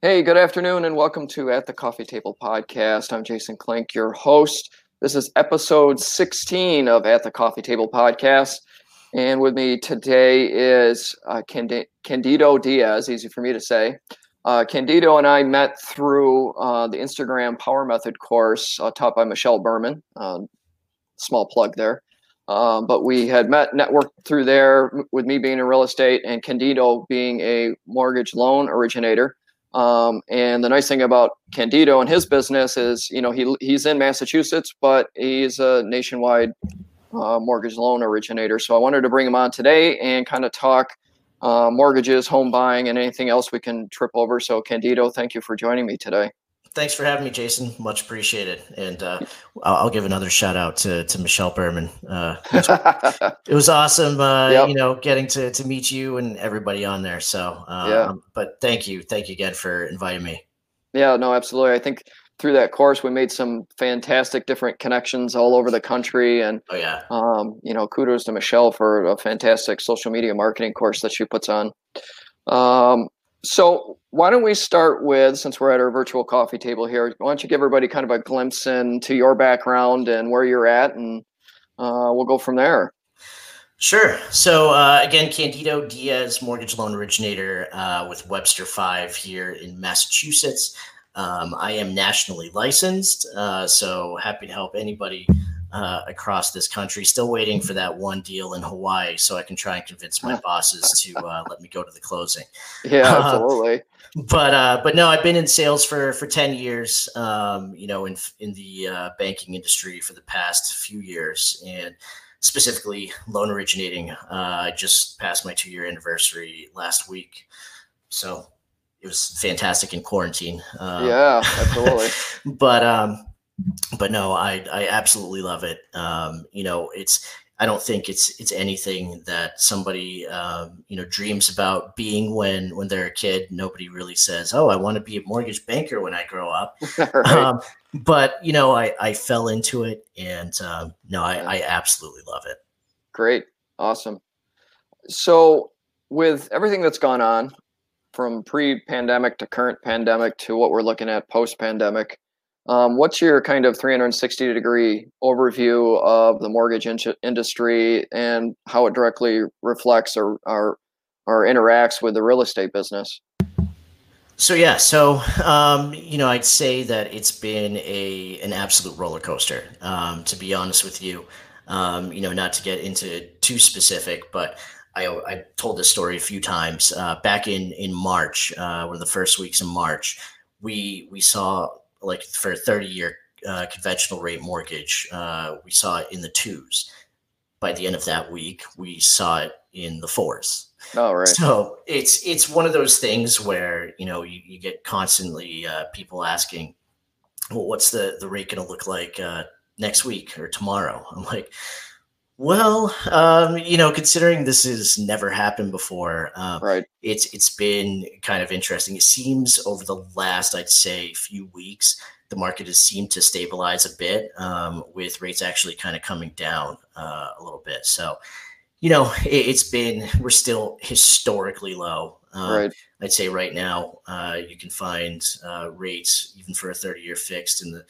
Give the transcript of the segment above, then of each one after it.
Hey, good afternoon, and welcome to At the Coffee Table podcast. I'm Jason Klink, your host. This is episode 16 of At the Coffee Table podcast. And with me today is uh, Candido Diaz, easy for me to say. Uh, Candido and I met through uh, the Instagram Power Method course uh, taught by Michelle Berman. Um, small plug there. Um, but we had met, networked through there with me being in real estate and Candido being a mortgage loan originator. Um, and the nice thing about Candido and his business is, you know, he he's in Massachusetts, but he's a nationwide uh, mortgage loan originator. So I wanted to bring him on today and kind of talk uh, mortgages, home buying, and anything else we can trip over. So Candido, thank you for joining me today thanks for having me, Jason. Much appreciated. And uh, I'll, I'll, give another shout out to to Michelle Berman. Uh, it was awesome, uh, yep. you know, getting to to meet you and everybody on there. So, um, yeah. But thank you, thank you again for inviting me. Yeah, no, absolutely. I think through that course we made some fantastic different connections all over the country and oh yeah um, you know kudos to michelle for a fantastic social media marketing course that she puts on um, so why don't we start with, since we're at our virtual coffee table here, why don't you give everybody kind of a glimpse into your background and where you're at, and uh, we'll go from there. Sure. So uh, again, Candido Diaz, mortgage loan originator uh, with Webster Five here in Massachusetts. Um, I am nationally licensed, uh, so happy to help anybody uh, across this country. Still waiting for that one deal in Hawaii so I can try and convince my bosses to uh, let me go to the closing. Yeah, uh, absolutely. but uh, but no, I've been in sales for for ten years. Um, you know, in in the uh, banking industry for the past few years, and specifically loan originating. Uh, I just passed my two year anniversary last week, so it was fantastic in quarantine. Um, yeah, absolutely. but um, but no, I I absolutely love it. Um, you know, it's I don't think it's it's anything that somebody um, you know dreams about being when when they're a kid. Nobody really says, "Oh, I want to be a mortgage banker when I grow up." right. um, but you know, I I fell into it, and um, no, I, I absolutely love it. Great, awesome. So, with everything that's gone on from pre-pandemic to current pandemic to what we're looking at post-pandemic, um, what's your kind of 360 degree overview of the mortgage in- industry and how it directly reflects or, or, or interacts with the real estate business? So yeah, so um, you know, I'd say that it's been a an absolute roller coaster. Um, to be honest with you, um, you know, not to get into too specific, but I, I told this story a few times. Uh, back in in March, uh, one of the first weeks in March, we we saw like for a 30 year uh, conventional rate mortgage, uh, we saw it in the twos. By the end of that week, we saw it in the fours. Oh, right. So it's it's one of those things where you know you, you get constantly uh, people asking, "Well, what's the the rate going to look like uh, next week or tomorrow?" I'm like, well, um, you know, considering this has never happened before, um, right? It's it's been kind of interesting. It seems over the last, I'd say, few weeks, the market has seemed to stabilize a bit, um, with rates actually kind of coming down uh, a little bit. So, you know, it, has been we're still historically low. Um, right. I'd say right now, uh, you can find uh, rates even for a thirty-year fixed in the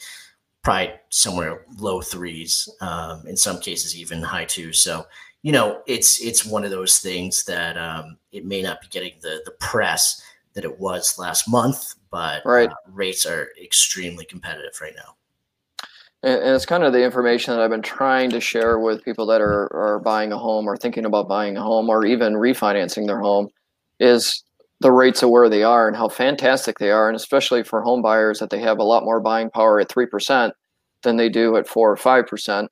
probably somewhere low threes, um, in some cases even high twos. So you know, it's it's one of those things that um, it may not be getting the the press that it was last month, but right. uh, rates are extremely competitive right now. And, and, it's kind of the information that I've been trying to share with people that are, are buying a home or thinking about buying a home or even refinancing their home is the rates of where they are and how fantastic they are, and especially for home buyers that they have a lot more buying power at three percent than they do at four or five percent.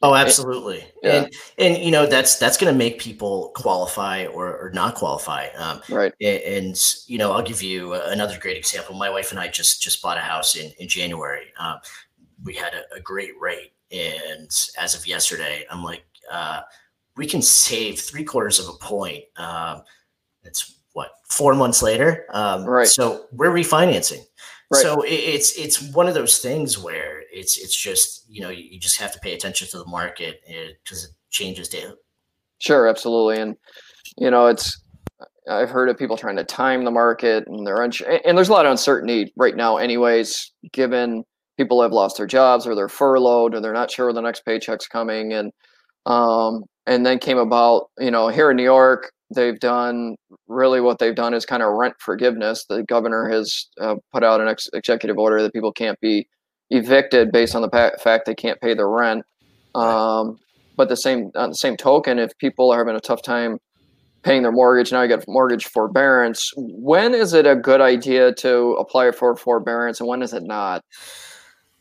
Oh, absolutely, yeah. and and you know that's that's going to make people qualify or, or not qualify, um, right? And, and, you know, I'll give you another great example. My wife and I just just bought a house in in January. Um, we had a, a, great rate, and as of yesterday, I'm like, uh, we can save three quarters of a point. Um, it's what four months later. Um, right. So we're refinancing. Right. So it, it's it's one of those things where it's it's just you know you, just have to pay attention to the market because it, it changes daily. Sure, absolutely, and you know it's I've heard of people trying to time the market, and they're uns- and there's a lot of uncertainty right now, anyways, given people have lost their jobs or they're furloughed or they're not sure when the next paycheck's coming, and um, and then came about, you know, here in New York, they've done really what they've done is kind of rent forgiveness. The governor has uh, put out an ex- executive order that people can't be evicted based on the pa- fact they can't pay their rent. Um, but the same on the same token, if people are having a tough time paying their mortgage, now you get mortgage forbearance. When is it a good idea to apply for forbearance, and when is it not?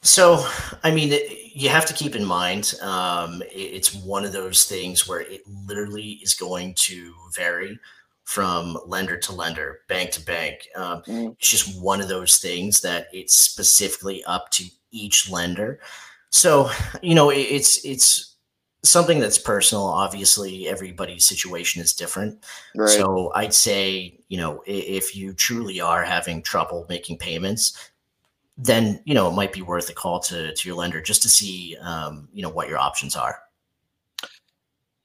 So, I mean, you have to keep in mind um, it's one of those things where it literally is going to vary from lender to lender, bank to bank. Um, mm. It's just one of those things that it's specifically up to each lender. So, you know, it's it's something that's personal. Obviously, everybody's situation is different. Right. So, I'd say, you know, if you truly are having trouble making payments, then you know it might be worth a call to to your lender just to see um, you know what your options are.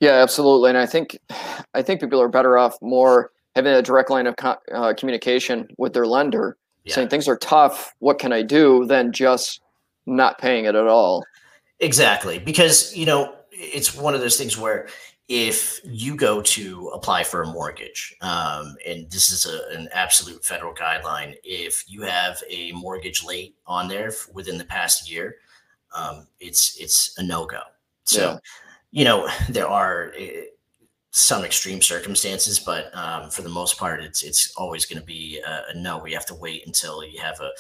Yeah, absolutely, and I think I think people are better off more having a direct line of co- uh, communication with their lender, yeah. saying things are tough. What can I do? Than just not paying it at all. Exactly, because you know it's one of those things where if you go to apply for a mortgage, um, and this is a, an absolute federal guideline, if you have a mortgage late on there within the past year, um, it's it's a no go. So, yeah. you know, there are uh, some extreme circumstances, but um, for the most part, it's it's always going to be a, a no. We have to wait until you have a,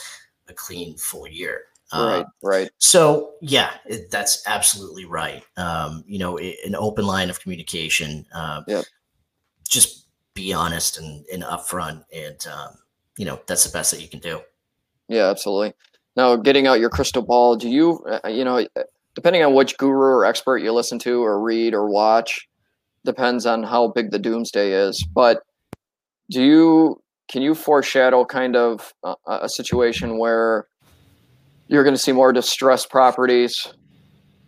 a clean full year. Right, uh, right. So yeah, it, that's absolutely right. Um, you know, it, an open line of communication. Uh, yep. Just be honest and, and upfront, and um, you know that's the best that you can do. Yeah, absolutely. Now, getting out your crystal ball, do you, uh, you know, depending on which guru or expert you listen to or read or watch, depends on how big the doomsday is. But do you, can you foreshadow kind of a, a situation where you're going to see more distressed properties,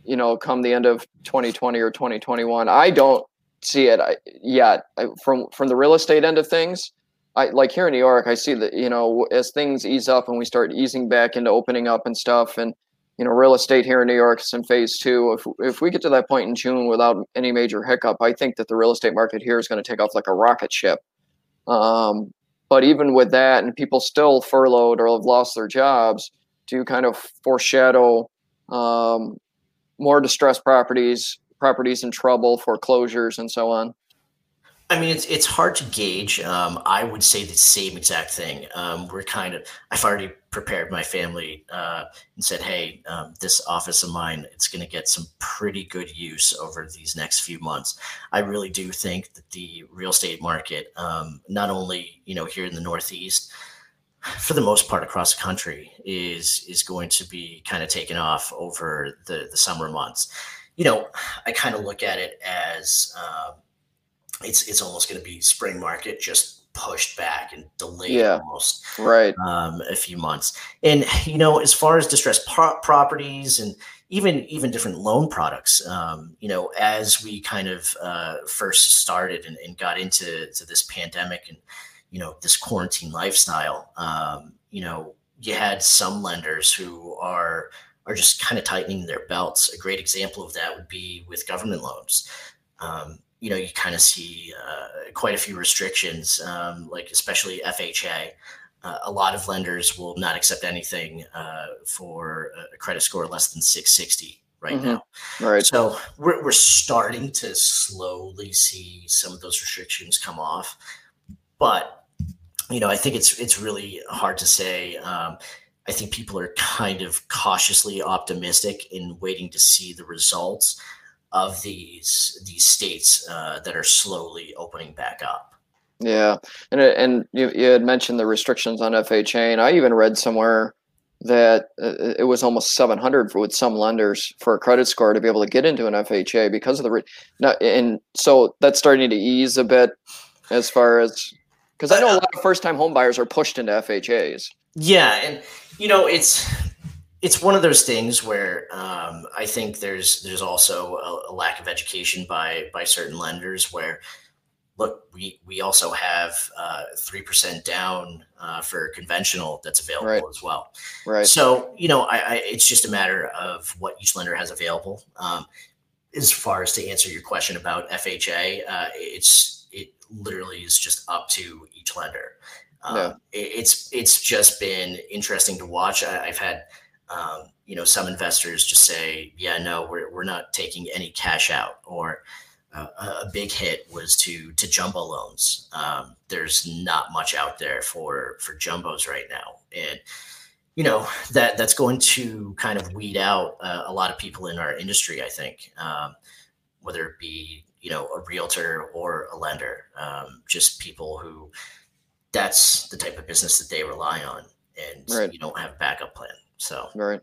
you know, come the end of 2020 or 2021. I don't see it yet from from the real estate end of things. I like here in New York, I see that you know as things ease up and we start easing back into opening up and stuff, and you know real estate here in New York is in phase two. If if we get to that point in June without any major hiccup, I think that the real estate market here is going to take off like a rocket ship. Um, but even with that, and people still furloughed or have lost their jobs, to kind of foreshadow um, more distressed properties, properties in trouble, foreclosures, and so on? I mean, it's it's hard to gauge. Um, I would say the same exact thing. Um, we're kind of I've already prepared my family uh, and said, hey, um, this office of mine, it's going to get some pretty good use over these next few months. I really do think that the real estate market, um, not only you know here in the Northeast, for the most part across the country is is going to be kind of taken off over the the summer months. You know i kind of look at it as um, it's it's almost going to be spring market just pushed back and delayed yeah, almost right. um, a few months. And you know as far as distressed pro- properties and even even different loan products um, you know as we kind of uh, first started and, and got into to this pandemic and you know this quarantine lifestyle um, you know you had some lenders who are are just kind of tightening their belts a great example of that would be with government loans um, you know you kind of see uh, quite a few restrictions um, like especially fha uh, a lot of lenders will not accept anything uh, for a credit score less than 660 right mm-hmm. now. Right. So we're, we're starting to slowly see some of those restrictions come off. But you know, I think it's it's really hard to say. Um, I think people are kind of cautiously optimistic in waiting to see the results of these these states uh, that are slowly opening back up. Yeah, and and you, you had mentioned the restrictions on FHA, and I even read somewhere that uh, it was almost 700 for, with some lenders for a credit score to be able to get into an FHA because of the re- and so that's starting to ease a bit as far as because I know a lot of first time home buyers are pushed into FHAs. Yeah, and you know it's it's one of those things where um, I think there's there's also a, a, lack of education by by certain lenders where look, we we also have uh, three uh, percent down uh, for conventional that's available Right. as well. Right. So you know, I, I it's just a matter of what each lender has available. Um, as far as to answer your question about FHA, uh, it's it literally is just up to each lender. Um, it- it's it's just been interesting to watch. I, I've had um, you know some investors just say, yeah, no, we're we're not taking any cash out, or uh, a a big hit was to to jumbo loans. Um, there's not much out there for for jumbos right now, and you know that that's going to kind of weed out uh, a lot of people in our industry. I think, um, whether it be you know a realtor or a lender, um, just people who that's the type of business that they rely on, and Right. you don't have a backup plan. So Right.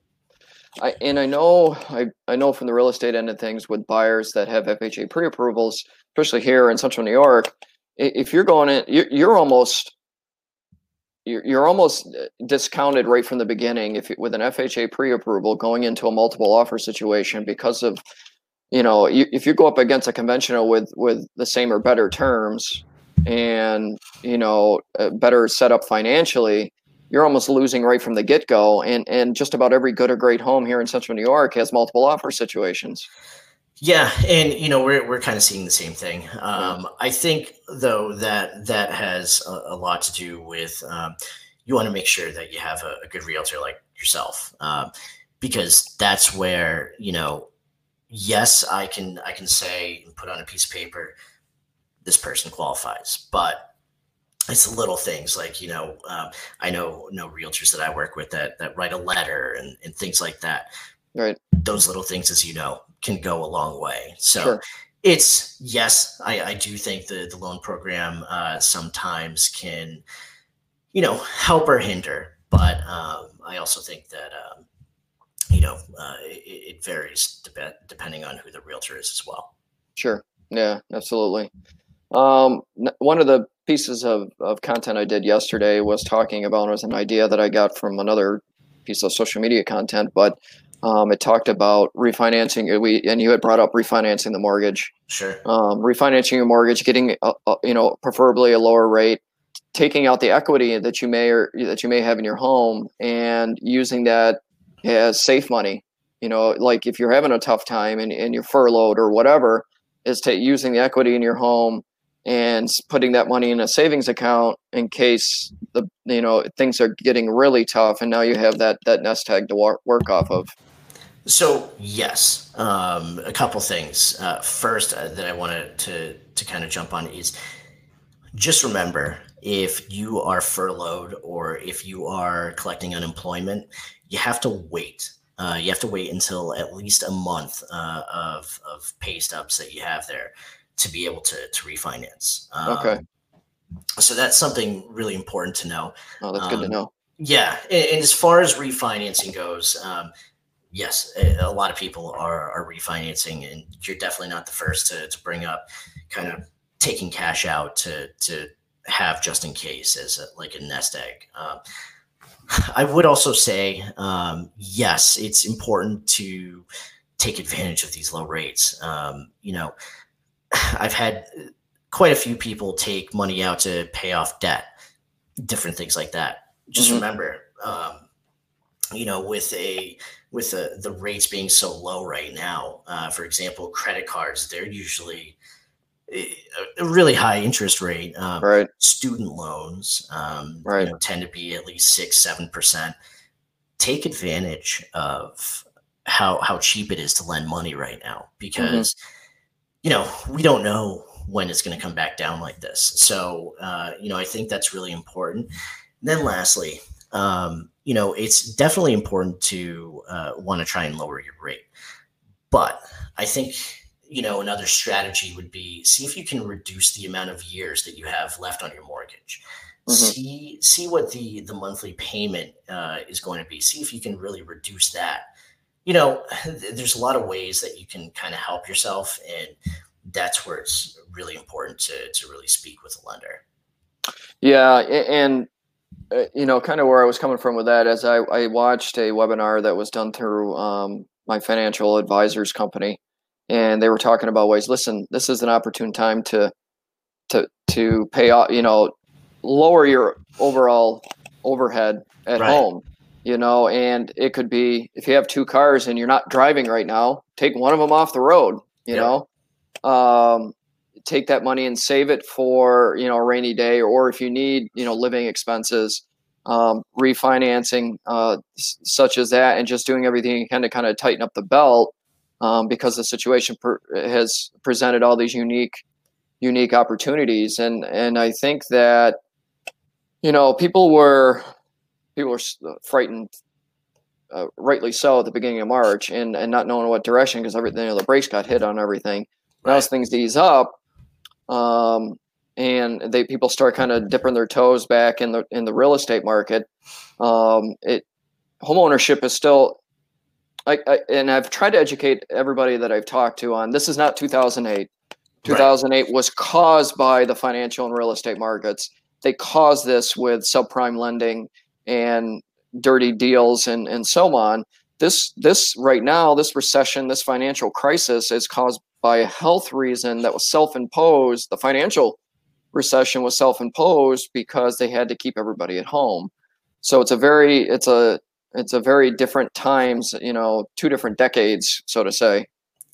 I and I know I, I know from the real estate end of things with buyers that have FHA pre-approvals, especially here in Central New York, if you're going in, you're, you're almost you're, you're almost uh, discounted right from the beginning if you, with an FHA pre-approval going into a multiple offer situation because of you know you, if you go up against a conventional with with the same or better terms and you know better set up financially you're almost losing right from the get-go and and just about every good or great home here in central new york has multiple offer situations Yeah, and you know we're we're kind of seeing the same thing. Um, I think though that that has a, a lot to do with um, you want to make sure that you have a, a good realtor like yourself, um, because that's where you know. Yes, I can I can say and put on a piece of paper, this person qualifies, but it's the little things like you know um, I know no realtors that I work with that that write a letter and, and things like that right those little things, as you know, can go a long way. So Sure. it's yes, I, I do think the the loan program uh, sometimes can, you know, help or hinder, but um, I also think that um, you know uh, it, it varies dep- depending on who the realtor is as well. Sure. Yeah, absolutely. Um, one of the pieces of, of content I did yesterday was talking about was an idea that I got from another piece of social media content, but um, it talked about refinancing. We and you had brought up refinancing the mortgage, Sure. um, refinancing your mortgage, getting a, a, you know preferably a lower rate, taking out the equity that you may or that you may have in your home, and using that as safe money. You know, like if you're having a tough time and, and you're furloughed or whatever, is to using the equity in your home and putting that money in a savings account in case the you know things are getting really tough and now you have that that nest egg to work, work off of So yes, um, a couple things. Uh, first, uh, that I wanted to to kind of jump on is just remember if you are furloughed or if you are collecting unemployment, you have to wait. Uh, you have to wait until at least a month uh, of of pay stubs that you have there to be able to to refinance. Um, Okay. So that's something really important to know. oh that's good to Um, know Yeah, and, and as far as refinancing goes, um, yes, a, lot of people are are refinancing, and you're definitely not the first to to bring up kind of taking cash out to to have just in case as a, like a nest egg. Um, I would also say, um, yes, it's important to take advantage of these low rates. Um, you know, I've had quite a few people take money out to pay off debt, different things like that. Just Mhm. remember, um, you know, with a with the the rates being so low right now, uh, for example, credit cards, they're usually a, really high interest rate. Um, right student loans um, Right. you know, tend to be at least six, seven percent. Take advantage of how how cheap it is to lend money right now because you know we don't know when it's going to come back down like this. So uh, you know I think that's really important. And then lastly, um, you know it's definitely important to uh, want to try and lower your rate, but I think you know another strategy would be see if you can reduce the amount of years that you have left on your mortgage. Mhm. see see what the the monthly payment uh, is going to be. See if you can really reduce that. You know th- there's a lot of ways that you can kind of help yourself and that's where it's really important to to really speak with a lender. Yeah, and uh, you know, kind of where I was coming from with that, as I, I watched a webinar that was done through um, my financial advisors company, and they were talking about ways. Listen, this is an opportune time to to to pay off. You know, lower your overall overhead at Right. home. You know, and it could be if you have two cars and you're not driving right now, take one of them off the road. You Yeah. know, um, take that money and save it for you know a rainy day, or if you need you know living expenses, um, refinancing uh, such as that, and just doing everything you can to kind of tighten up the belt um, because the situation per- has presented all these unique unique opportunities. And and I think that you know people were people were frightened uh, rightly so at the beginning of March and and not knowing what direction because everything you know, the brakes got hit on everything. Now as things ease up um, and they people start kind of dipping their toes back in the in the real estate market um, it home ownership is still I, I, and I've tried to educate everybody that I've talked to on this is not 2008 2008 was caused by the financial and real estate markets. They caused this with subprime lending and dirty deals and, and so on. This this right now, this recession, this financial crisis is caused by a health reason that was self-imposed. The financial recession was self-imposed because they had to keep everybody at home. So it's a very it's a it's a very different times, you know, two different decades, so to say.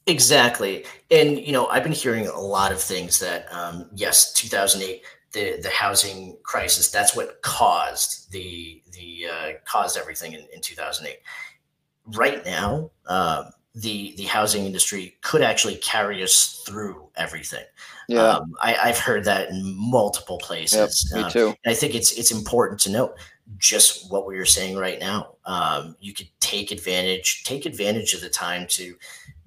Exactly. And, you know, I've been hearing a lot of things that, um, yes, 2008, the, the housing crisis, that's what caused the, the, uh, caused everything in, in 2008. Right now, um, the, the housing industry could actually carry us through everything. Yeah, Um, I, I've heard that in multiple yep, places. me Um, too. I think it's it's important to note just what we were saying right now. Um, you could take advantage take advantage of the time to,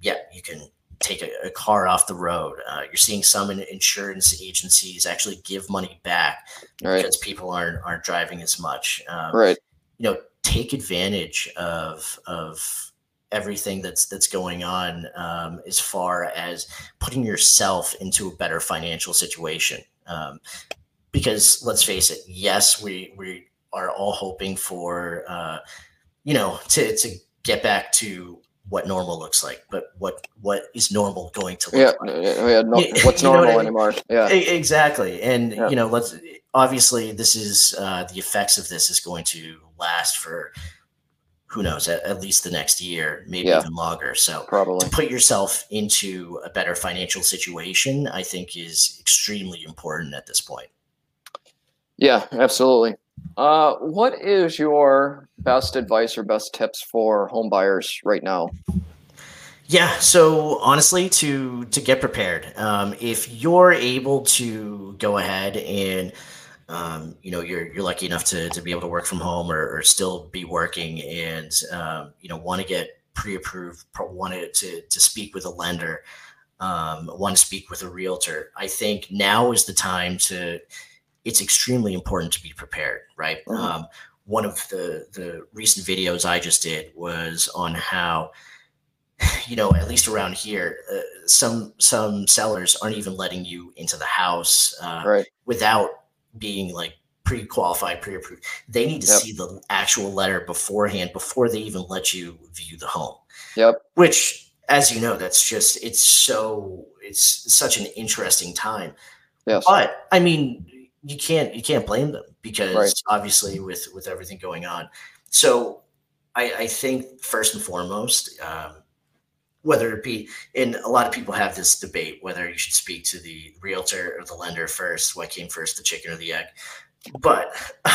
yeah, you can take a, a car off the road. Uh, you're seeing some in- insurance agencies actually give money back Right, because people aren't aren't driving as much. Um, right. you know, take advantage of of everything that's that's going on um, as far as putting yourself into a better financial situation. Um, because let's face it, yes, we we are all hoping for uh, you know to to get back to what normal looks like, but what what is normal going to look Yeah, like? yeah, yeah, no, what's know what normal I mean? anymore? Yeah, Exactly. And Yeah. you know, let's obviously this is uh the effects of this is going to last for who knows, at, at least the next year, maybe Yeah. even longer. So probably. to put yourself into a better financial situation, I think is extremely important at this point. Yeah, absolutely. Uh, what is your best advice or best tips for home buyers right now? Yeah, so honestly, to to get prepared, um, if you're able to go ahead and um, you know you're you're lucky enough to to be able to work from home or, or still be working, and um, you know want to get pre-approved, wanted to to speak with a lender, um, want to speak with a realtor, I think now is the time to. It's extremely important to be prepared, right? Mhm. Um, one of the the recent videos I just did was on how you know, at least around here, uh, some some sellers aren't even letting you into the house uh, Right. without being like pre-qualified, pre-approved. They need to Yep. see the actual letter beforehand before they even let you view the home. Yep. Which, as you know, that's just it's so it's such an interesting time. Yes. But I mean, you can't you can't blame them because Right. obviously with with everything going on. So I, I think first and foremost, um, whether it be, and a lot of people have this debate whether you should speak to the realtor or the lender first. What came first, the chicken or the egg? But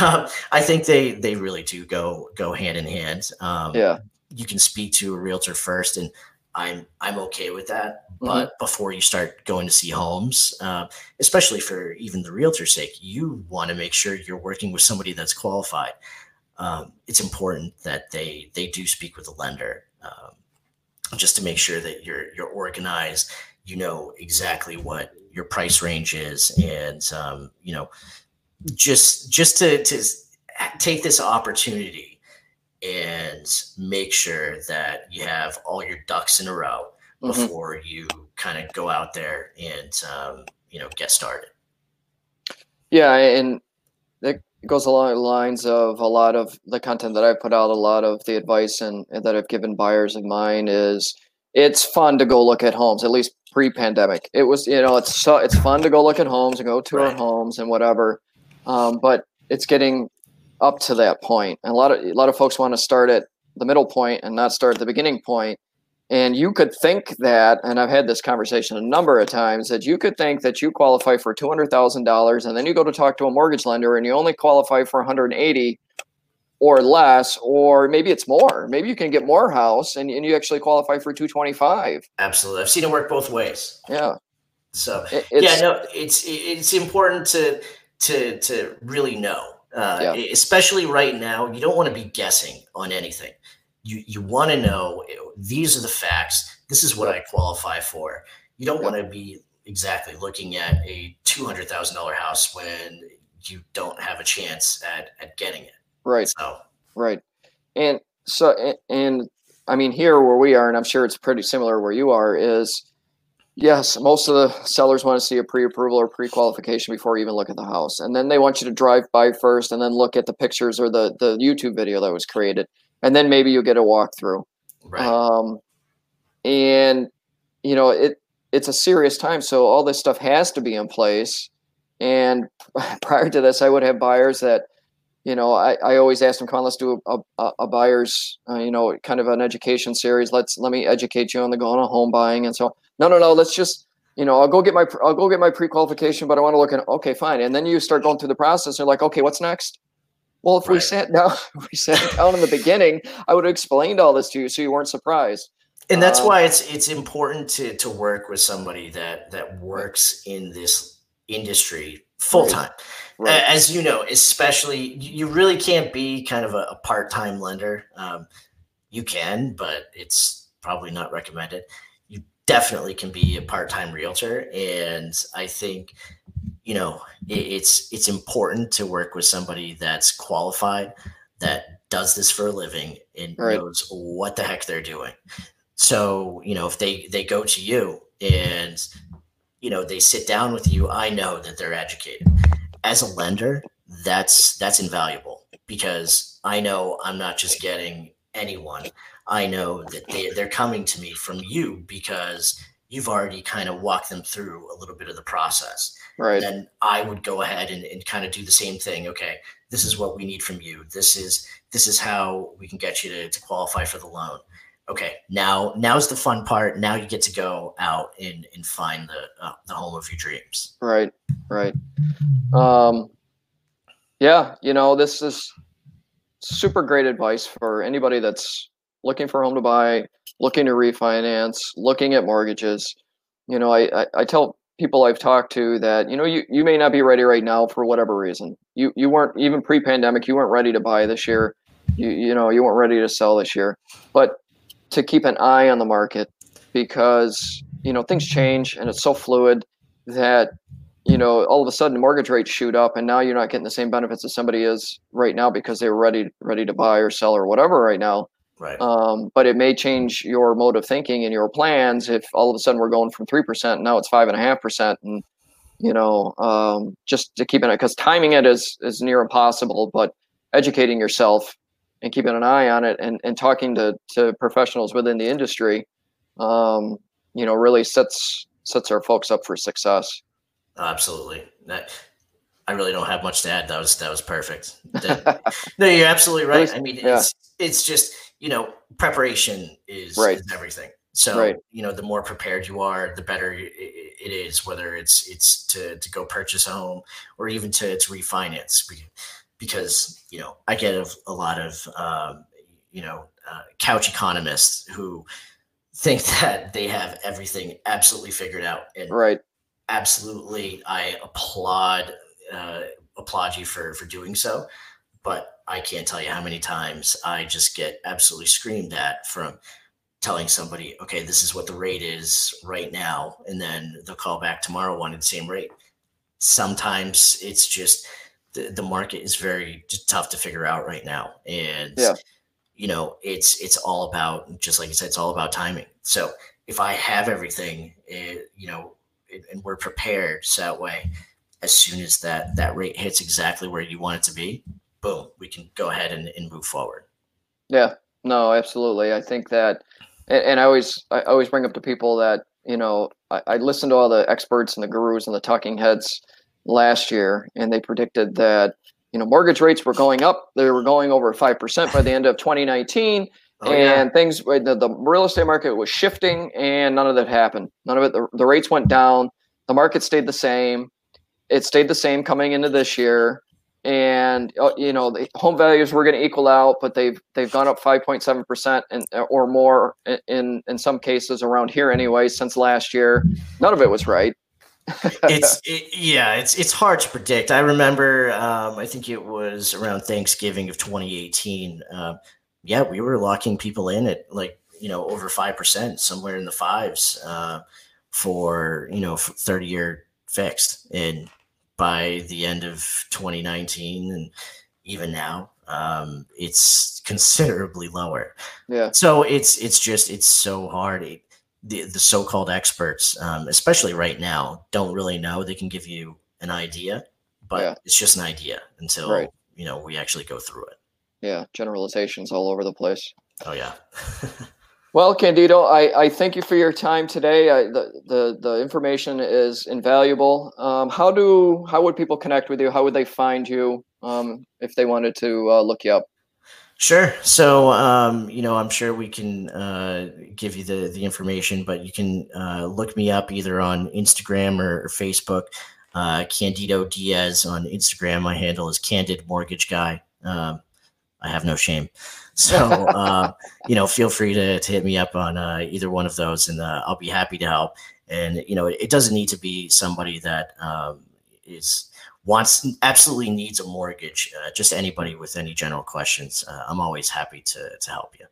um, I think they they really do go go hand in hand. Um, Yeah. you can speak to a realtor first, and I'm I'm okay with that. But before you start going to see homes, uh, especially for even the realtor's sake, you want to make sure you're working with somebody that's qualified. Um, it's important that they they do speak with a lender, um, just to make sure that you're you're organized. You know exactly what your price range is, and um, you know just just to to take this opportunity and make sure that you have all your ducks in a row Mhm. before you kind of go out there and um, you know get started. Yeah, and that goes along the lines of a lot of the content that I put out. A lot of the advice and, and that I've given buyers of mine is, it's fun to go look at homes, at least pre-pandemic. It was, you know, it's so it's fun to go look at homes and go tour Right. homes and whatever. Um, but it's getting up to that point. And a lot of a lot of folks want to start at the middle point and not start at the beginning point. And you could think that, and I've had this conversation a number of times, that you could think that you qualify for two hundred thousand dollars, and then you go to talk to a mortgage lender, and you only qualify for one hundred eighty or less, or maybe it's more. Maybe you can get more house, and, and you actually qualify for two twenty five. Absolutely. I've seen it work both ways. Yeah, So it's, yeah, no, it's it's important to to to really know, uh, Yeah. especially right now. You don't want to be guessing on anything. You you want to know eh, these are the facts. This is what I qualify for. You don't Yeah. want to be exactly looking at a two hundred thousand dollar house when you don't have a chance at at getting it. right. So Right. And so, a- and I mean, here where we are, and I'm sure it's pretty similar where you are, is yes, most of the sellers want to see a pre approval or pre qualification before you even look at the house. And then they want you to drive by first and then look at the pictures or the, the YouTube video that was created. And then maybe you get a walkthrough. right, Um, and you know, it it's a serious time, so all this stuff has to be in place. And prior to this, I would have buyers that, you know, I, I always ask them, come on, let's do a, a, a buyer's, uh, you know, kind of an education series. Let's let me educate you on the going on home buying. And so, no, no, no, let's just, you know, I'll go get my I'll go get my pre qualification, but I want to look at okay, fine. And then you start going through the process. You're like, okay, what's next? Well, if we Right. sat down, we sat down in the beginning, I would have explained all this to you, so you weren't surprised. and that's um, why it's it's important to to work with somebody that that works in this industry full time. Right. A- As you know, especially you you really can't be kind of a, a part time lender. Um, you can, but it's probably not recommended. Definitely can be a part time realtor, and I think you know it, it's it's important to work with somebody that's qualified that does this for a living and Right. knows what the heck they're doing. So you know if they they go to you and you know they sit down with you, I know that they're educated. As a lender, that's that's invaluable because I know I'm not just getting anyone. I know that they, they're coming to me from you because you've already kind of walked them through a little bit of the process Right. then I would go ahead and, and kind of do the same thing. Okay, this is what we need from you. This is this is how we can get you to, to qualify for the loan. Okay, now now's the fun part. Now you get to go out and, and find the uh, the home of your dreams. Right. Right. Um, yeah, you know, this is super great advice for anybody that's looking for a home to buy, looking to refinance, looking at mortgages. You know, I, I, I tell people I've talked to that, you know, you, you may not be ready right now for whatever reason. You you weren't even pre pandemic, you weren't ready to buy this year. You you know, you weren't ready to sell this year. But to keep an eye on the market because, you know, things change and it's so fluid that you know, all of a sudden mortgage rates shoot up and now you're not getting the same benefits as somebody is right now because they were ready ready to buy or sell or whatever right now. Right. Um, but it may change your mode of thinking and your plans if all of a sudden we're going from three percent now it's five and a half percent and you know um, just to keep it because timing it is is near impossible but educating yourself and keeping an eye on it and, and talking to, to professionals within the industry um, you know really sets sets our folks up for success Absolutely. That, I really don't have much to add. That was that was perfect. That- no, you're absolutely right. I mean, Yeah. it's it's just you know preparation is, Right. is everything. So Right. you know, the more prepared you are, the better it is. Whether it's it's to to go purchase a home or even to to refinance, because you know I get a, a lot of um, you know uh, couch economists who think that they have everything absolutely figured out and right absolutely i applaud uh, applaud you for for doing so but i can't tell you how many times i just get absolutely screamed at from telling somebody okay this is what the rate is right now and then they'll call back tomorrow wanting the same rate sometimes it's just the, the market is very tough to figure out right now and Yeah. you know it's it's all about just like you said it's all about timing so if i have everything eh, you know and and we're prepared so that way as soon as that that rate hits exactly where you want it to be boom we can go ahead and, and move forward Yeah, no, absolutely. I think that and, and I always I always bring up to people that you know I, I listened to all the experts and the gurus and the talking heads last year, and they predicted that you know mortgage rates were going up. They were going over five percent by the end of 2019. Oh, and yeah. things the, the real estate market was shifting and none of that happened none of it the, the rates went down the market stayed the same it stayed the same coming into this year and uh, you know the home values were going to equal out but they've they've gone up 5.7% and or more in in some cases around here anyway since last year. None of it was right. It's it, yeah it's it's hard to predict. I remember um, i think it was around thanksgiving of 2018 uh, yeah we were locking people in at like you know over 5% somewhere in the fives uh, for you know 30 year fixed. And by the end of 2019 and even now um, it's considerably lower. Yeah. So it's it's just it's so hard. It, the, the so-called experts um, especially right now don't really know. They can give you an idea but yeah. it's just an idea until right. you know we actually go through it. Yeah generalizations all over the place. Oh yeah Well, Candido, I, I thank you for your time today. I, the, the the information is invaluable. Um, how do how would people connect with you? How would they find you um, if they wanted to uh, look you up? Sure. So, um, you know, I'm sure we can uh, give you the the information, but you can uh, look me up either on Instagram or, or Facebook. Uh, Candido Diaz on Instagram. My handle is Candid Mortgage Guy. Um, I have no shame. So, uh, you know, feel free to, to hit me up on uh, either one of those and uh, I'll be happy to help. And, you know, it, it doesn't need to be somebody that um, is wants absolutely needs a mortgage. Uh, just anybody with any general questions. Uh, I'm always happy to, to help you.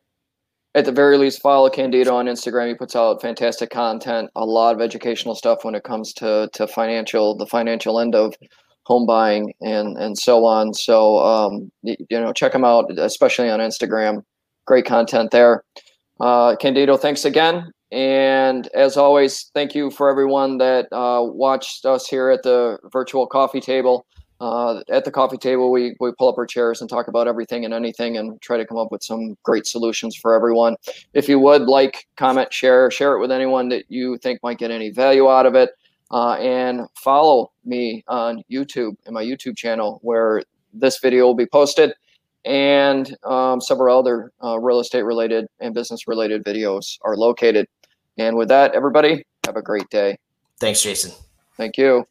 At the very least, follow Candido on Instagram. He puts out fantastic content, a lot of educational stuff when it comes to, to financial, the financial end of home buying and and so on. So um, you, know, check them out, especially on Instagram. Great content there. Uh, Candido, thanks again. And as always, thank you for everyone that uh, watched us here at the virtual coffee table. Uh, at the coffee table, we, we pull up our chairs and talk about everything and anything and try to come up with some great solutions for everyone. If you would like, comment, share, share it with anyone that you think might get any value out of it uh, and follow me on YouTube and my YouTube channel where this video will be posted and um, several other uh, real estate related and business related videos are located. And with that, everybody, have a great day. Thanks, Jason. Thank you.